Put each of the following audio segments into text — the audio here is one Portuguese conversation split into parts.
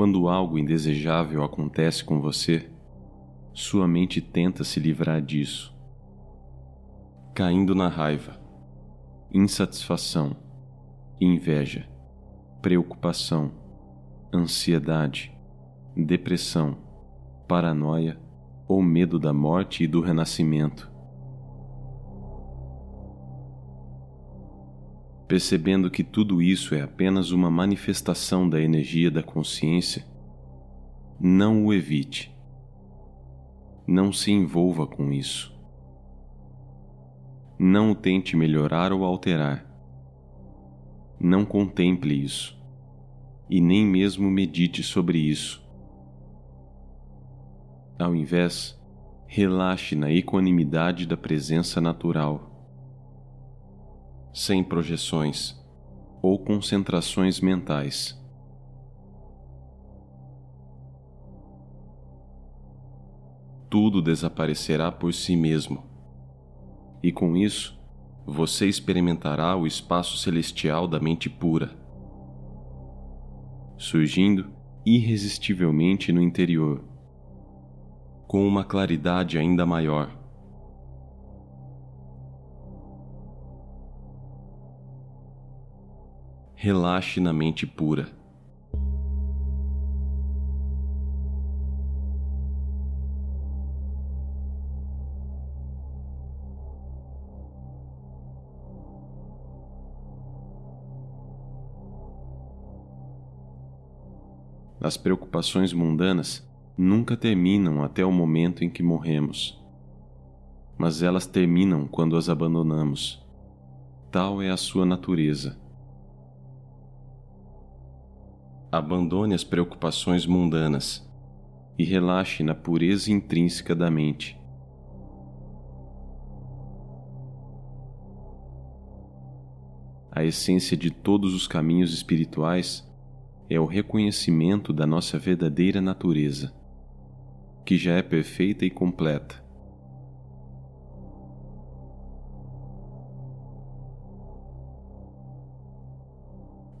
Quando algo indesejável acontece com você, sua mente tenta se livrar disso, caindo na raiva, insatisfação, inveja, preocupação, ansiedade, depressão, paranoia ou medo da morte e do renascimento. Percebendo que tudo isso é apenas uma manifestação da energia da consciência, não o evite. Não se envolva com isso. Não o tente melhorar ou alterar. Não contemple isso. E nem mesmo medite sobre isso. Ao invés, relaxe na equanimidade da presença natural, sem projeções ou concentrações mentais. Tudo desaparecerá por si mesmo, e com isso você experimentará o espaço celestial da mente pura, surgindo irresistivelmente no interior com uma claridade ainda maior. Relaxe na mente pura. As preocupações mundanas nunca terminam até o momento em que morremos, mas elas terminam quando as abandonamos. Tal é a sua natureza. Abandone as preocupações mundanas e relaxe na pureza intrínseca da mente. A essência de todos os caminhos espirituais é o reconhecimento da nossa verdadeira natureza que já é perfeita e completa.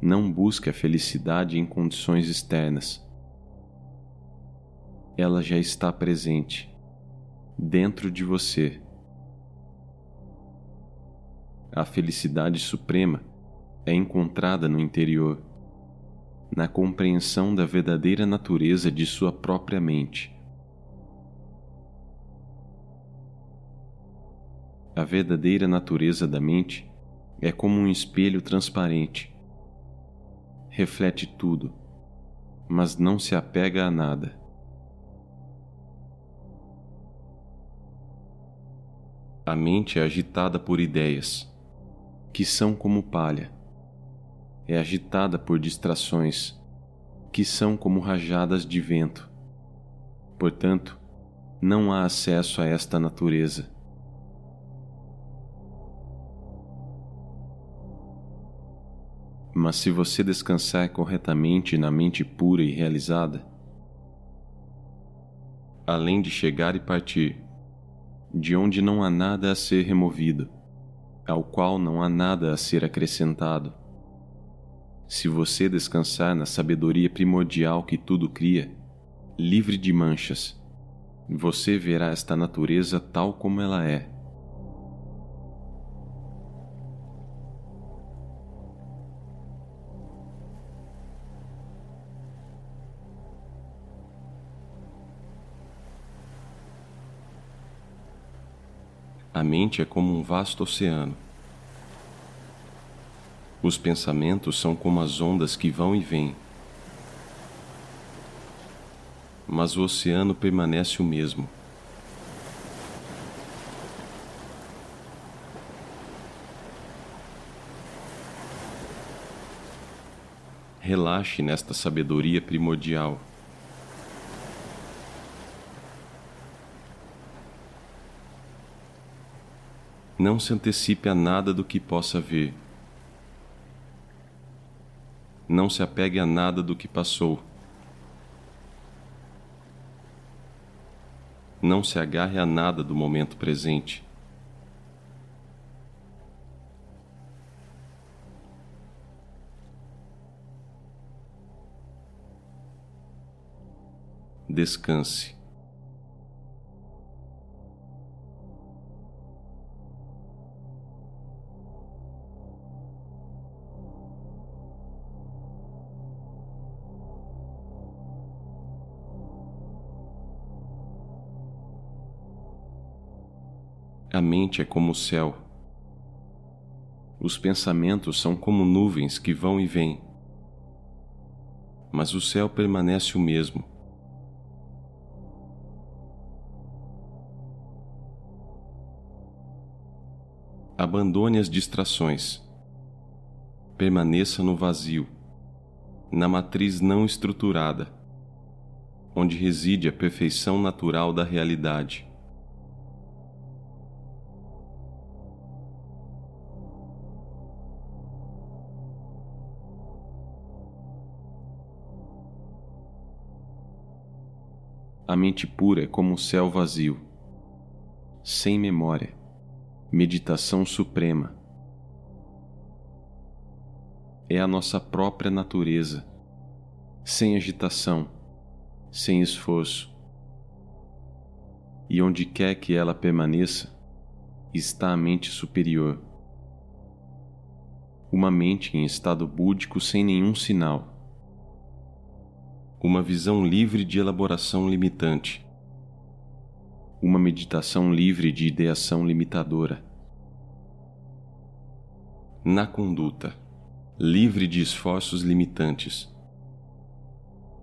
Não busque a felicidade em condições externas. Ela já está presente, dentro de você. A felicidade suprema é encontrada no interior, na compreensão da verdadeira natureza de sua própria mente. A verdadeira natureza da mente é como um espelho transparente. Reflete tudo, mas não se apega a nada. A mente é agitada por ideias, que são como palha. É agitada por distrações, que são como rajadas de vento. Portanto, não há acesso a esta natureza. Mas se você descansar corretamente na mente pura e realizada, além de chegar e partir, de onde não há nada a ser removido, ao qual não há nada a ser acrescentado, se você descansar na sabedoria primordial que tudo cria, livre de manchas, você verá esta natureza tal como ela é A mente é como um vasto oceano. Os pensamentos são como as ondas que vão e vêm. Mas o oceano permanece o mesmo. Relaxe nesta sabedoria primordial. Não se antecipe a nada do que possa ver. Não se apegue a nada do que passou. Não se agarre a nada do momento presente. descanse. A mente é como o céu. Os pensamentos são como nuvens que vão e vêm. Mas o céu permanece o mesmo. Abandone as distrações. Permaneça no vazio, na matriz não estruturada, onde reside a perfeição natural da realidade. A mente pura é como um céu vazio, sem memória, meditação suprema. É a nossa própria natureza, sem agitação, sem esforço. E onde quer que ela permaneça, está a mente superior. Uma mente em estado búdico sem nenhum sinal uma visão livre de elaboração limitante, uma meditação livre de ideação limitadora. Na conduta, livre de esforços limitantes.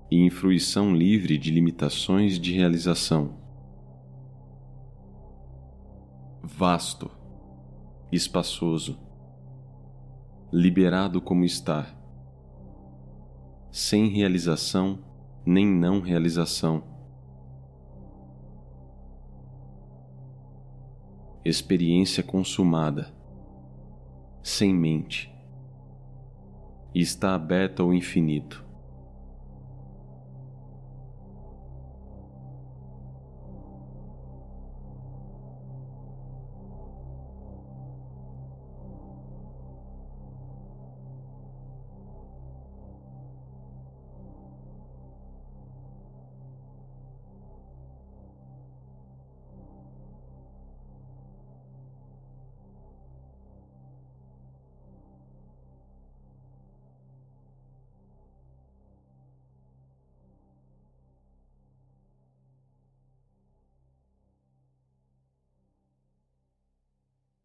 E fruição livre de limitações de realização. Vasto, espaçoso, liberado como está, sem realização nem não realização. Experiência consumada, sem mente, e está aberta ao infinito.